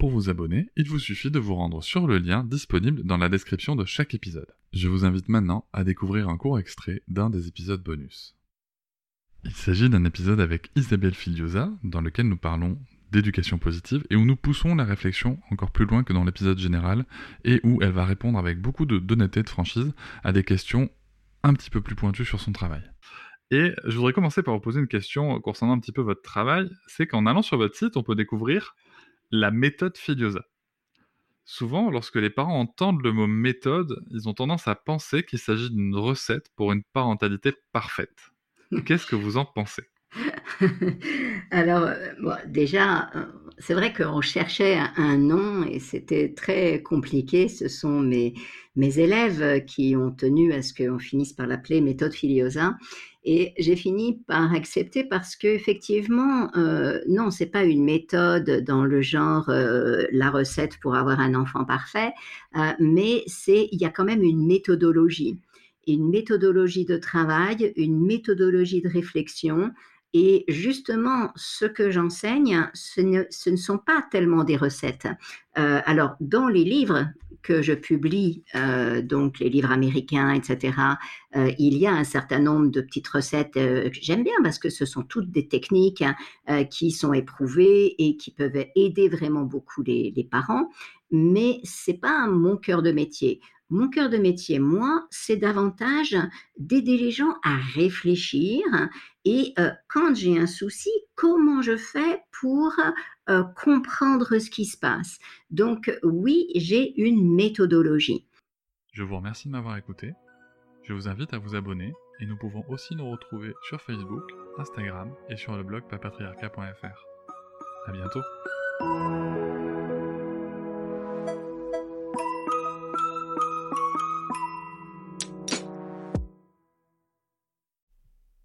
Pour vous abonner, il vous suffit de vous rendre sur le lien disponible dans la description de chaque épisode. Je vous invite maintenant à découvrir un court extrait d'un des épisodes bonus. Il s'agit d'un épisode avec Isabelle Filiosa, dans lequel nous parlons d'éducation positive et où nous poussons la réflexion encore plus loin que dans l'épisode général et où elle va répondre avec beaucoup d'honnêteté, de franchise à des questions un petit peu plus pointues sur son travail. Et je voudrais commencer par vous poser une question concernant un petit peu votre travail. C'est qu'en allant sur votre site, on peut découvrir la méthode Filiosa. Souvent, lorsque les parents entendent le mot méthode, ils ont tendance à penser qu'il s'agit d'une recette pour une parentalité parfaite. Qu'est-ce que vous en pensez? Alors, euh, bon, déjà, euh, c'est vrai qu'on cherchait un, nom et c'était très compliqué. Ce sont mes, mes élèves qui ont tenu à ce qu'on finisse par l'appeler méthode Filiosa. Et j'ai fini par accepter parce que effectivement, euh, non, c'est pas une méthode dans le genre euh, la recette pour avoir un enfant parfait, euh, mais c'est il y a quand même une méthodologie, une méthodologie de travail, une méthodologie de réflexion. Et justement, ce que j'enseigne, ce ne, sont pas tellement des recettes. Euh, alors, dans les livres que je publie, euh, donc les livres américains, etc., euh, il y a un certain nombre de petites recettes que j'aime bien parce que ce sont toutes des techniques hein, qui sont éprouvées et qui peuvent aider vraiment beaucoup les, les parents. Mais c'est pas mon cœur de métier. Mon cœur de métier, moi, c'est davantage d'aider les gens à réfléchir et euh, quand j'ai un souci, comment je fais pour euh, comprendre ce qui se passe? Donc oui, j'ai une méthodologie. Je vous remercie de m'avoir écouté. Je vous invite à vous abonner et nous pouvons aussi nous retrouver sur Facebook, Instagram et sur le blog papatriarca.fr. À bientôt.